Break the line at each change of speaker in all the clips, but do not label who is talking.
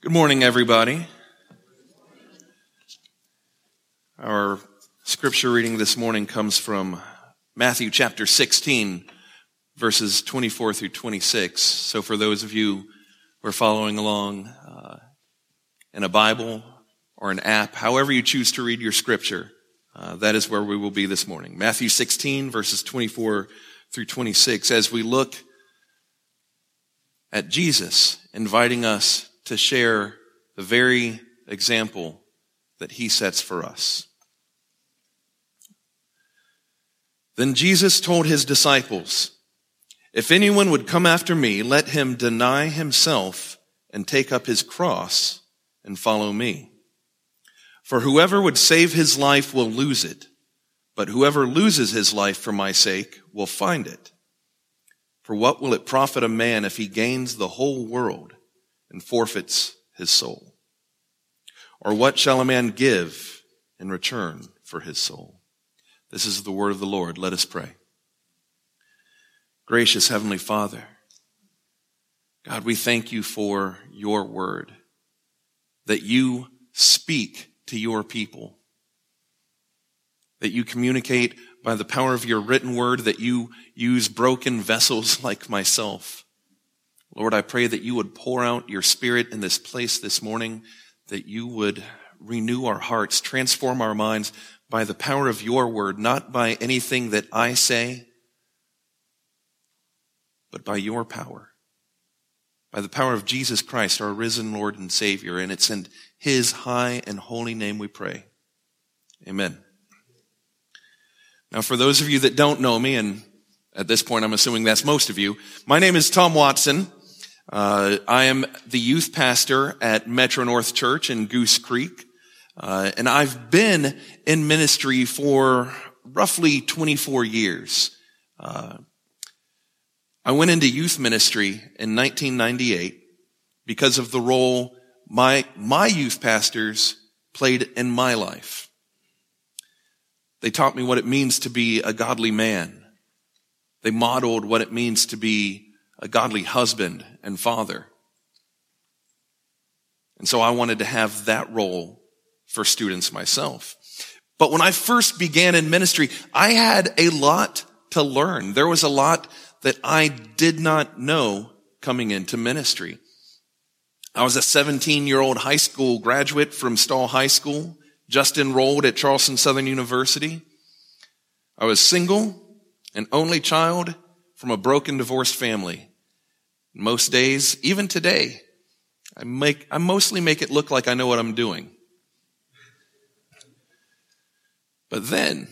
Good morning, everybody. Our scripture reading this morning comes from Matthew chapter 16, verses 24 through 26. So for those of you who are following along uh, in a Bible or an app, however you choose to read your scripture, uh, that is where we will be this morning. Matthew 16, verses 24 through 26, as we look at Jesus inviting us to share the very example that he sets for us. Then Jesus told his disciples, if anyone would come after me, let him deny himself and take up his cross and follow me. For whoever would save his life will lose it, but whoever loses his life for my sake will find it. For what will it profit a man if he gains the whole world and forfeits his soul? Or what shall a man give in return for his soul? This is the word of the Lord. Let us pray. Gracious Heavenly Father, God, we thank you for your word, that you speak to your people, that you communicate by the power of your written word that you use broken vessels like myself. Lord, I pray that you would pour out your spirit in this place this morning, that you would renew our hearts, transform our minds by the power of your word, not by anything that I say, but by your power. By the power of Jesus Christ, our risen Lord and Savior. And it's in his high and holy name we pray. Amen. Now, for those of you that don't know me, and at this point I'm assuming that's most of you, my name is Thom Watson. Uh, I am the youth pastor at Metro North Church in Goose Creek. Uh, and I've been in ministry for roughly 24 years. Uh, I went into youth ministry in 1998 because of the role my, my youth pastors played in my life. They taught me what it means to be a godly man. They modeled what it means to be a godly husband and father. And so I wanted to have that role for students myself. But when I first began in ministry, I had a lot to learn. There was a lot that I did not know coming into ministry. I was a 17 year old high school graduate from Stall High School just enrolled at Charleston Southern University. I was single, an only child from a broken divorced family. Most days, even today, I make, I mostly make it look like I know what I'm doing. But then,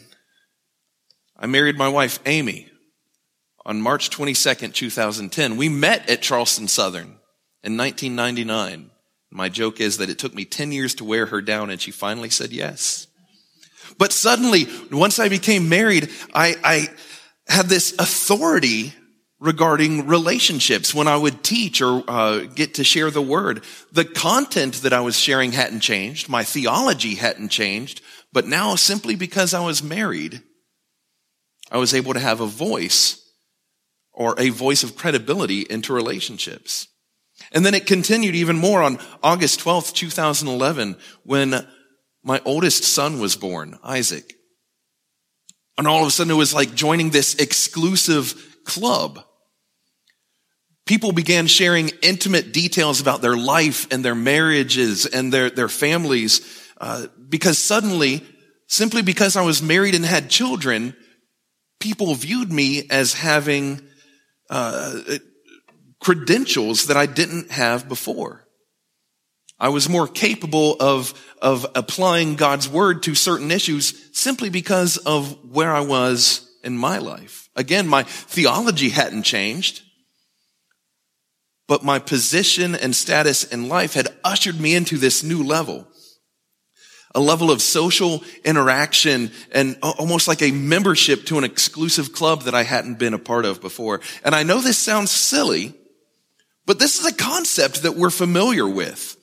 I married my wife, Amy, on March 22nd, 2010. We met at Charleston Southern in 1999. My joke is that it took me 10 years to wear her down and she finally said yes. But suddenly, once I became married, I, I had this authority regarding relationships when I would teach or uh, get to share the word. The content that I was sharing hadn't changed. My theology hadn't changed. But now, simply because I was married, I was able to have a voice or a voice of credibility into relationships. And then it continued even more on August 12th, 2011, when my oldest son was born, Isaac. And all of a sudden it was like joining this exclusive club. People began sharing intimate details about their life and their marriages and their, their families, uh, because suddenly, simply because I was married and had children, people viewed me as having, uh, credentials that I didn't have before. I was more capable of, of applying God's word to certain issues simply because of where I was in my life. Again, my theology hadn't changed, but my position and status in life had ushered me into this new level. A level of social interaction and almost like a membership to an exclusive club that I hadn't been a part of before. And I know this sounds silly, but this is a concept that we're familiar with.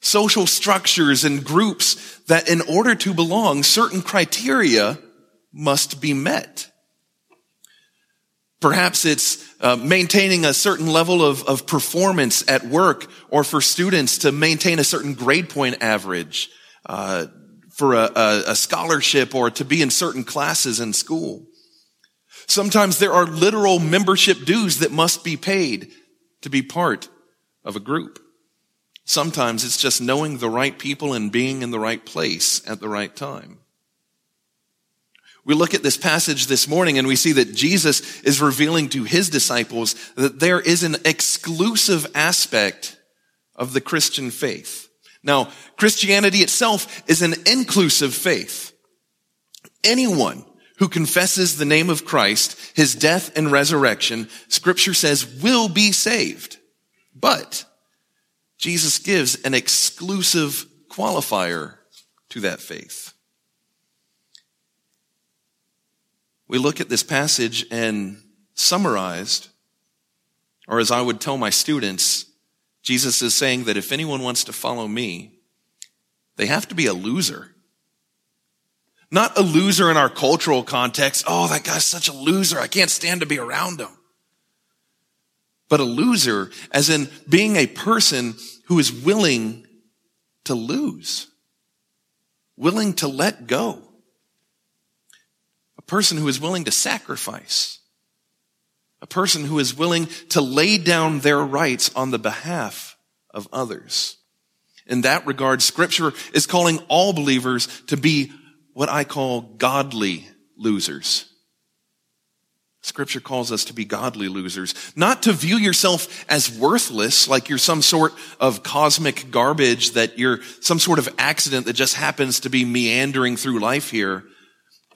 Social structures and groups that in order to belong, certain criteria must be met. Perhaps it's uh, maintaining a certain level of, of performance at work or for students to maintain a certain grade point average uh, for a, a, a scholarship or to be in certain classes in school. Sometimes there are literal membership dues that must be paid to be part of a group. Sometimes it's just knowing the right people and being in the right place at the right time. We look at this passage this morning and we see that Jesus is revealing to his disciples that there is an exclusive aspect of the Christian faith. Now, Christianity itself is an inclusive faith. Anyone who confesses the name of Christ, his death and resurrection, scripture says will be saved. But Jesus gives an exclusive qualifier to that faith. We look at this passage and summarized, or as I would tell my students, Jesus is saying that if anyone wants to follow me, they have to be a loser. Not a loser in our cultural context. Oh, that guy's such a loser. I can't stand to be around him. But a loser as in being a person who is willing to lose, willing to let go, person who is willing to sacrifice, a person who is willing to lay down their rights on the behalf of others. In that regard, scripture is calling all believers to be what I call godly losers. Scripture calls us to be godly losers, not to view yourself as worthless, like you're some sort of cosmic garbage, that you're some sort of accident that just happens to be meandering through life here,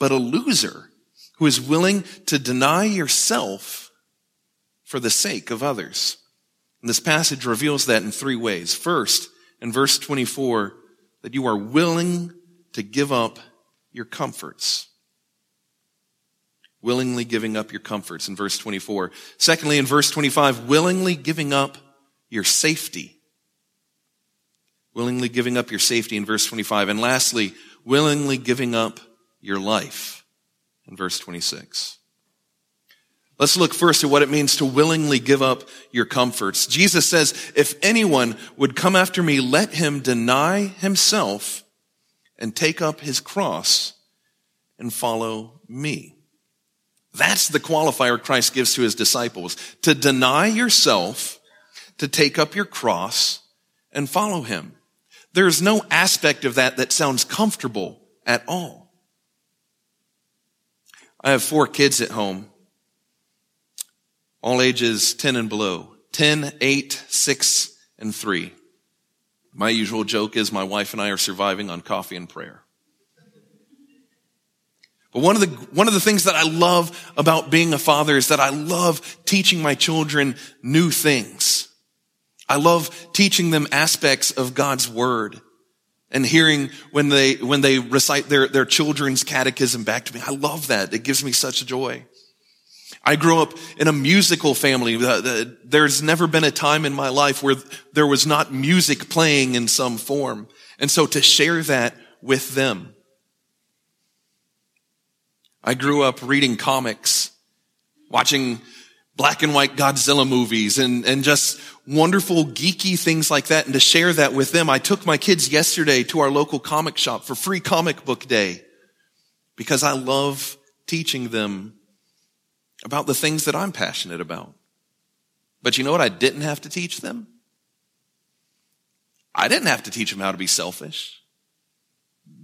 but a loser who is willing to deny yourself for the sake of others. And this passage reveals that in three ways. First, in verse 24, that you are willing to give up your comforts willingly giving up your comforts in verse 24. Secondly, in verse 25, willingly giving up your safety. Willingly giving up your safety in verse 25. And lastly, willingly giving up your life in verse 26. Let's look first at what it means to willingly give up your comforts. Jesus says, if anyone would come after me, let him deny himself and take up his cross and follow me. That's the qualifier Christ gives to his disciples. To deny yourself, to take up your cross and follow him. There's no aspect of that that sounds comfortable at all. I have four kids at home, all ages 10 and below. 10, 8, 6, and 3. My usual joke is my wife and I are surviving on coffee and prayer. But one of the, one of the things that I love about being a father is that I love teaching my children new things. I love teaching them aspects of God's word and hearing when they, when they recite their, their children's catechism back to me. I love that. It gives me such joy. I grew up in a musical family. Uh, uh, there's never been a time in my life where there was not music playing in some form. And so to share that with them I grew up reading comics, watching black and white Godzilla movies and, and just wonderful geeky things like that. And to share that with them, I took my kids yesterday to our local comic shop for free comic book day because I love teaching them about the things that I'm passionate about. But you know what I didn't have to teach them? I didn't have to teach them how to be selfish.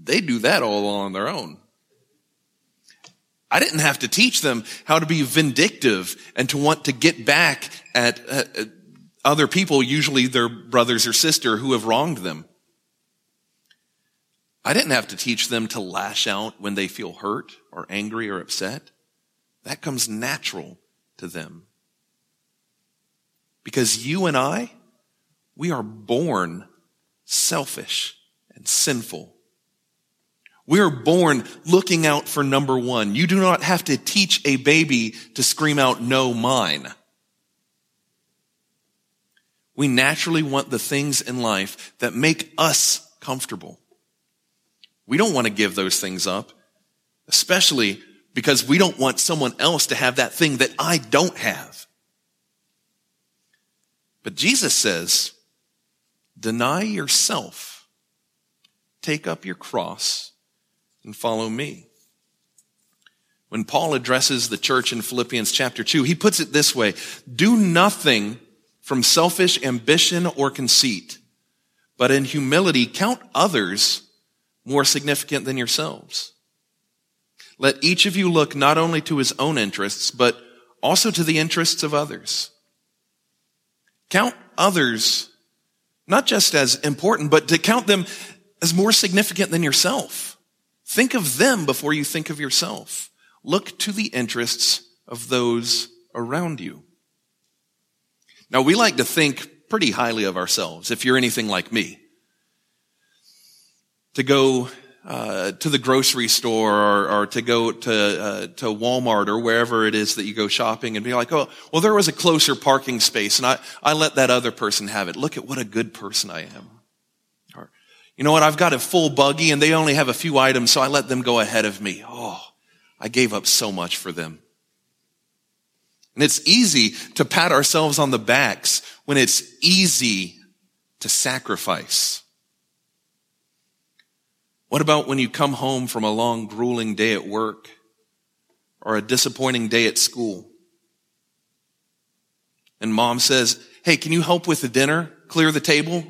They do that all on their own. I didn't have to teach them how to be vindictive and to want to get back at uh, other people, usually their brothers or sister who have wronged them. I didn't have to teach them to lash out when they feel hurt or angry or upset. That comes natural to them. Because you and I, we are born selfish and sinful. We're born looking out for number one. You do not have to teach a baby to scream out, no, mine. We naturally want the things in life that make us comfortable. We don't want to give those things up, especially because we don't want someone else to have that thing that I don't have. But Jesus says, deny yourself, take up your cross, and follow me. When Paul addresses the church in Philippians chapter 2, he puts it this way Do nothing from selfish ambition or conceit, but in humility count others more significant than yourselves. Let each of you look not only to his own interests, but also to the interests of others. Count others not just as important, but to count them as more significant than yourself. Think of them before you think of yourself. Look to the interests of those around you. Now, we like to think pretty highly of ourselves, if you're anything like me. To go uh, to the grocery store or, or to go to uh, to Walmart or wherever it is that you go shopping and be like, oh, well, there was a closer parking space and I, I let that other person have it. Look at what a good person I am. You know what? I've got a full buggy and they only have a few items, so I let them go ahead of me. Oh, I gave up so much for them. And it's easy to pat ourselves on the backs when it's easy to sacrifice. What about when you come home from a long, grueling day at work or a disappointing day at school? And mom says, Hey, can you help with the dinner? Clear the table?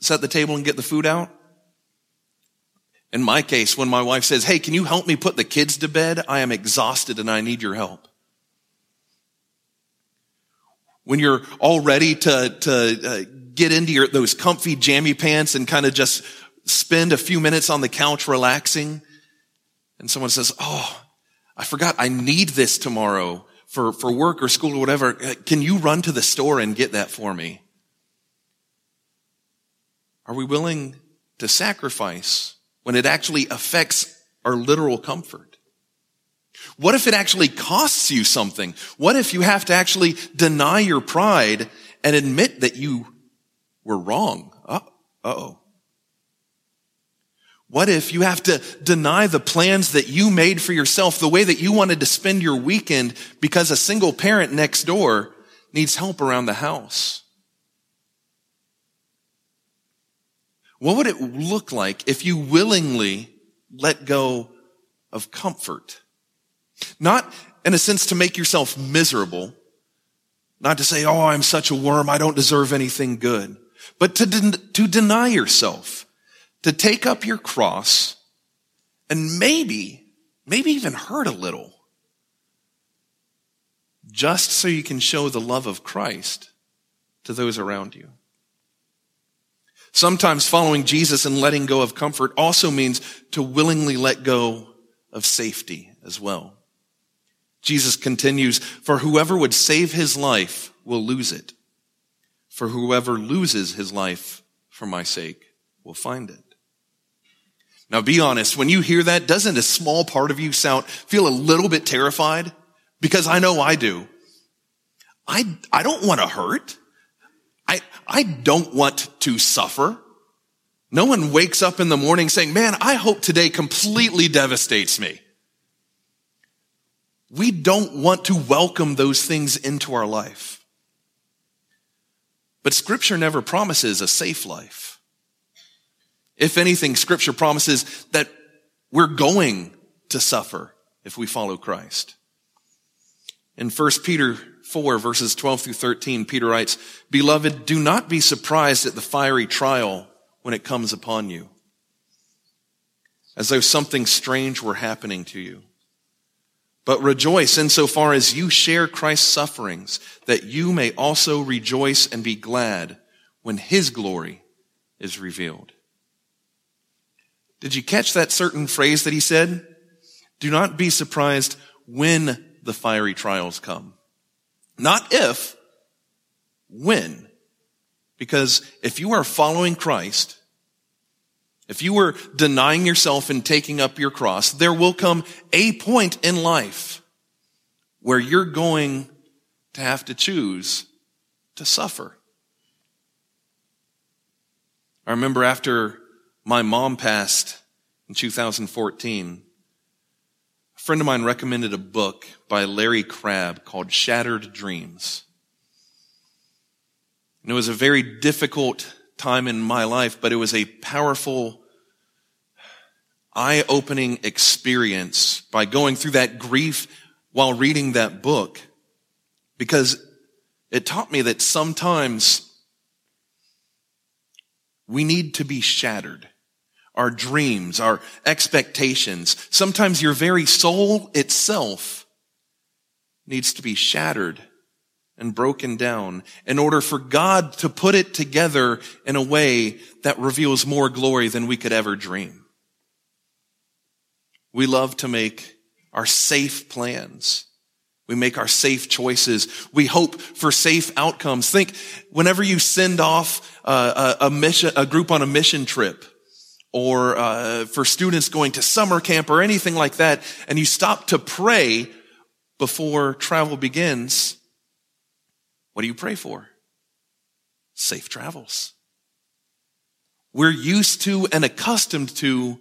Set the table and get the food out? In my case, when my wife says, Hey, can you help me put the kids to bed? I am exhausted and I need your help. When you're all ready to, to uh, get into your, those comfy jammy pants and kind of just spend a few minutes on the couch relaxing and someone says, Oh, I forgot I need this tomorrow for, for work or school or whatever. Can you run to the store and get that for me? Are we willing to sacrifice when it actually affects our literal comfort? What if it actually costs you something? What if you have to actually deny your pride and admit that you were wrong? Uh oh. What if you have to deny the plans that you made for yourself, the way that you wanted to spend your weekend because a single parent next door needs help around the house? What would it look like if you willingly let go of comfort? Not in a sense to make yourself miserable, not to say, oh, I'm such a worm, I don't deserve anything good, but to, de- to deny yourself to take up your cross and maybe, maybe even hurt a little just so you can show the love of Christ to those around you. Sometimes following Jesus and letting go of comfort also means to willingly let go of safety as well. Jesus continues, for whoever would save his life will lose it. For whoever loses his life for my sake will find it. Now be honest, when you hear that, doesn't a small part of you sound, feel a little bit terrified? Because I know I do. I, I don't want to hurt. I, don't want to suffer. No one wakes up in the morning saying, man, I hope today completely devastates me. We don't want to welcome those things into our life. But scripture never promises a safe life. If anything, scripture promises that we're going to suffer if we follow Christ. In 1 Peter 4 verses 12 through 13, Peter writes, Beloved, do not be surprised at the fiery trial when it comes upon you, as though something strange were happening to you. But rejoice insofar as you share Christ's sufferings, that you may also rejoice and be glad when his glory is revealed. Did you catch that certain phrase that he said? Do not be surprised when the fiery trials come. Not if, when. Because if you are following Christ, if you are denying yourself and taking up your cross, there will come a point in life where you're going to have to choose to suffer. I remember after my mom passed in 2014. Friend of mine recommended a book by Larry Crabb called Shattered Dreams. And it was a very difficult time in my life, but it was a powerful, eye-opening experience by going through that grief while reading that book. Because it taught me that sometimes we need to be shattered. Our dreams, our expectations. Sometimes your very soul itself needs to be shattered and broken down in order for God to put it together in a way that reveals more glory than we could ever dream. We love to make our safe plans. We make our safe choices. We hope for safe outcomes. Think whenever you send off uh, a, a, mission, a group on a mission trip, or uh, for students going to summer camp or anything like that, and you stop to pray before travel begins. What do you pray for? Safe travels. We're used to and accustomed to.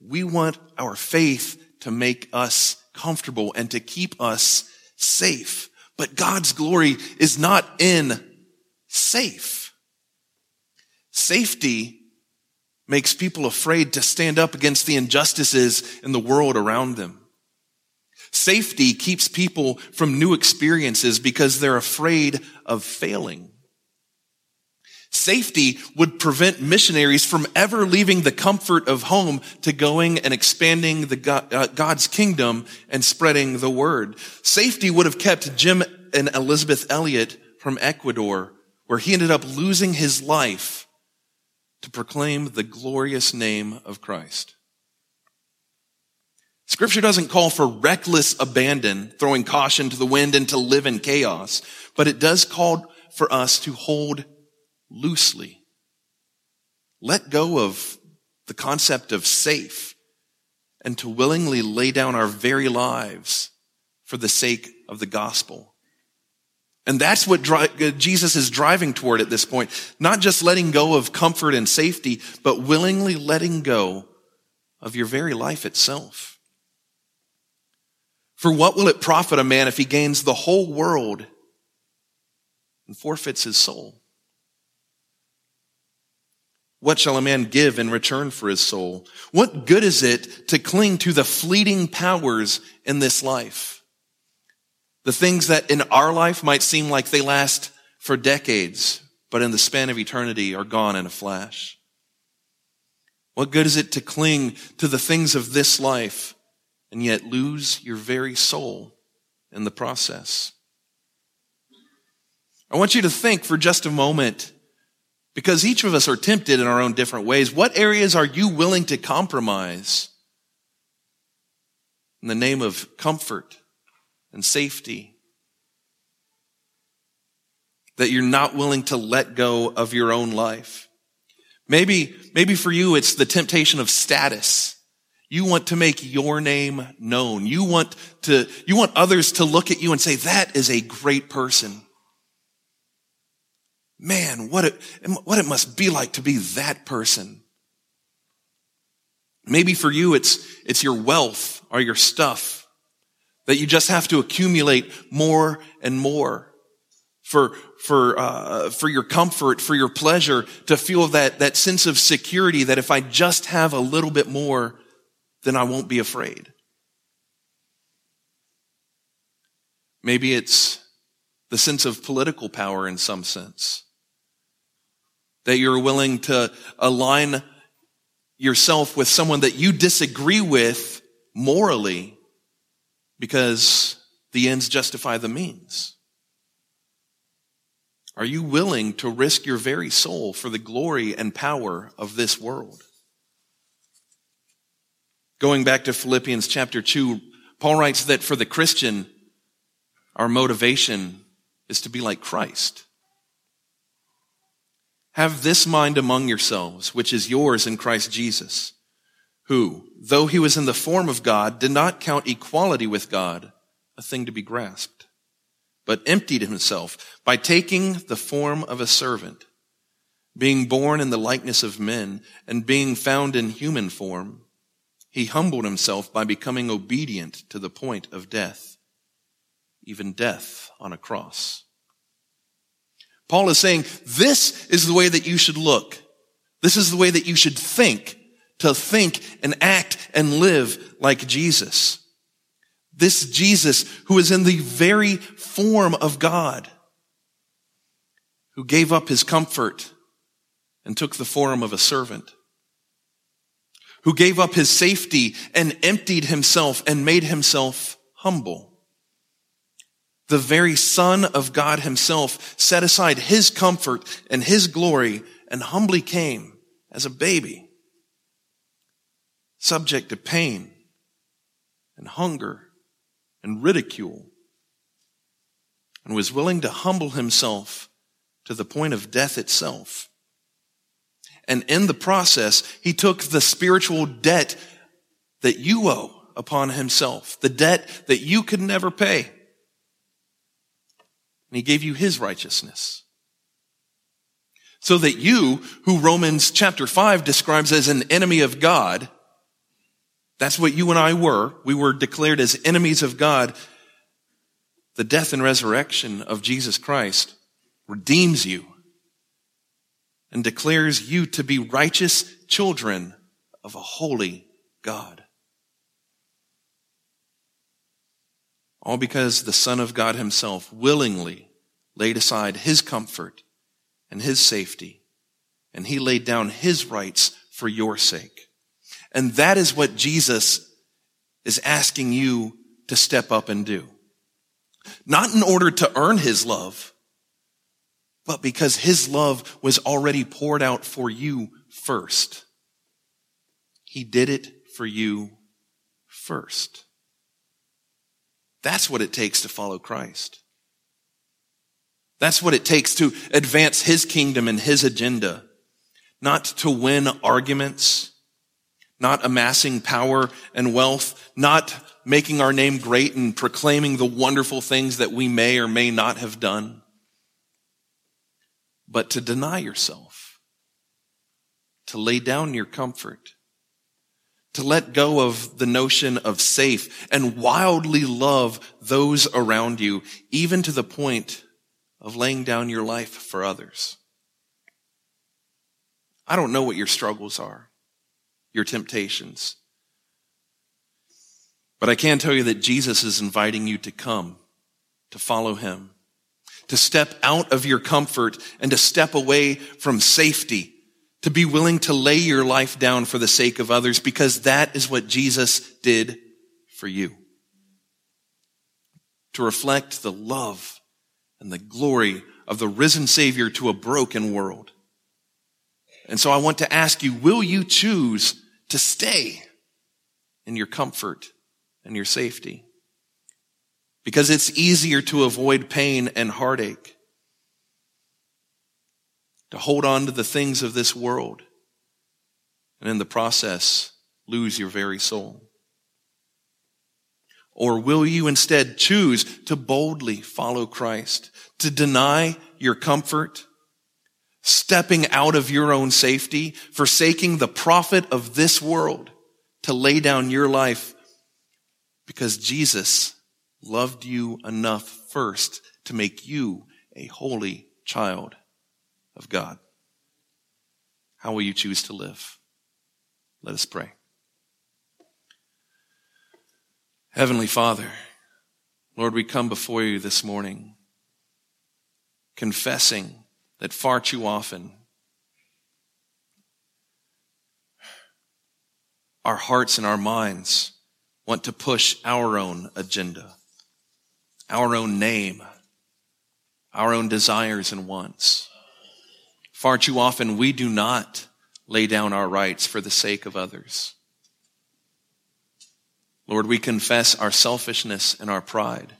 We want our faith to make us comfortable and to keep us safe. But God's glory is not in safe. Safety makes people afraid to stand up against the injustices in the world around them. Safety keeps people from new experiences because they're afraid of failing. Safety would prevent missionaries from ever leaving the comfort of home to going and expanding the God, uh, God's kingdom and spreading the word. Safety would have kept Jim and Elisabeth Elliot from Ecuador, where he ended up losing his life to proclaim the glorious name of Christ. Scripture doesn't call for reckless abandon, throwing caution to the wind and to live in chaos, but it does call for us to hold loosely. Let go of the concept of safe and to willingly lay down our very lives for the sake of the gospel. And that's what dri- uh, Jesus is driving toward at this point. Not just letting go of comfort and safety, but willingly letting go of your very life itself. For what will it profit a man if he gains the whole world and forfeits his soul? What shall a man give in return for his soul? What good is it to cling to the fleeting powers in this life? The things that in our life might seem like they last for decades, but in the span of eternity are gone in a flash. What good is it to cling to the things of this life and yet lose your very soul in the process? I want you to think for just a moment because each of us are tempted in our own different ways. What areas are you willing to compromise in the name of comfort and safety? That you're not willing to let go of your own life. Maybe, maybe for you, it's the temptation of status. You want to make your name known. You want to, you want others to look at you and say, that is a great person. Man, what it, what it must be like to be that person. Maybe for you, it's, it's your wealth or your stuff that you just have to accumulate more and more for, for, uh, for your comfort, for your pleasure, to feel that, that sense of security that if I just have a little bit more, then I won't be afraid. Maybe it's the sense of political power in some sense that you're willing to align yourself with someone that you disagree with morally because the ends justify the means? Are you willing to risk your very soul for the glory and power of this world? Going back to Philippians chapter 2, Paul writes that for the Christian, our motivation is to be like Christ. Have this mind among yourselves, which is yours in Christ Jesus, who, though he was in the form of God, did not count equality with God a thing to be grasped, but emptied himself by taking the form of a servant, being born in the likeness of men and being found in human form. He humbled himself by becoming obedient to the point of death, even death on a cross. Paul is saying, this is the way that you should look. This is the way that you should think, to think and act and live like Jesus. This Jesus who is in the very form of God, who gave up his comfort and took the form of a servant, who gave up his safety and emptied himself and made himself humble. The very son of God himself set aside his comfort and his glory and humbly came as a baby, subject to pain and hunger and ridicule, and was willing to humble himself to the point of death itself. And in the process, he took the spiritual debt that you owe upon himself, the debt that you could never pay. And he gave you his righteousness. So that you, who Romans chapter 5 describes as an enemy of God, that's what you and I were. We were declared as enemies of God. The death and resurrection of Jesus Christ redeems you and declares you to be righteous children of a holy God. All because the Son of God himself willingly laid aside his comfort and his safety, and he laid down his rights for your sake. And that is what Jesus is asking you to step up and do. Not in order to earn his love, but because his love was already poured out for you first. He did it for you first. That's what it takes to follow Christ. That's what it takes to advance his kingdom and his agenda. Not to win arguments, not amassing power and wealth, not making our name great and proclaiming the wonderful things that we may or may not have done, but to deny yourself, to lay down your comfort, to let go of the notion of safe and wildly love those around you, even to the point of laying down your life for others. I don't know what your struggles are, your temptations. But I can tell you that Jesus is inviting you to come, to follow him, to step out of your comfort and to step away from safety, to be willing to lay your life down for the sake of others because that is what Jesus did for you. To reflect the love and the glory of the risen Savior to a broken world. And so I want to ask you, will you choose to stay in your comfort and your safety? Because it's easier to avoid pain and heartache, to hold on to the things of this world, and in the process, lose your very soul. Or will you instead choose to boldly follow Christ, to deny your comfort, stepping out of your own safety, forsaking the profit of this world to lay down your life because Jesus loved you enough first to make you a holy child of God? How will you choose to live? Let us pray. Heavenly Father, Lord, we come before you this morning confessing that far too often our hearts and our minds want to push our own agenda, our own name, our own desires and wants. Far too often we do not lay down our rights for the sake of others. Lord, we confess our selfishness and our pride.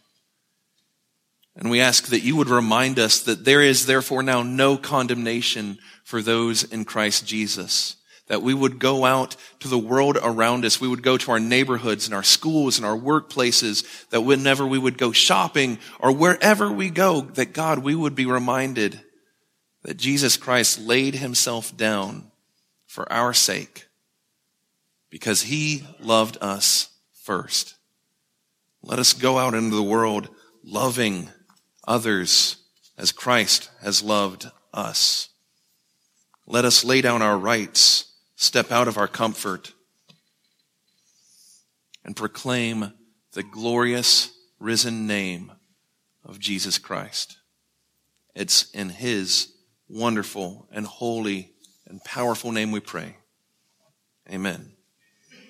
And we ask that you would remind us that there is therefore now no condemnation for those in Christ Jesus. That we would go out to the world around us. We would go to our neighborhoods and our schools and our workplaces. That whenever we would go shopping or wherever we go, that God, we would be reminded that Jesus Christ laid himself down for our sake because he loved us first. Let us go out into the world loving others as Christ has loved us. Let us lay down our rights, step out of our comfort, and proclaim the glorious risen name of Jesus Christ. It's in his wonderful and holy and powerful name we pray. Amen.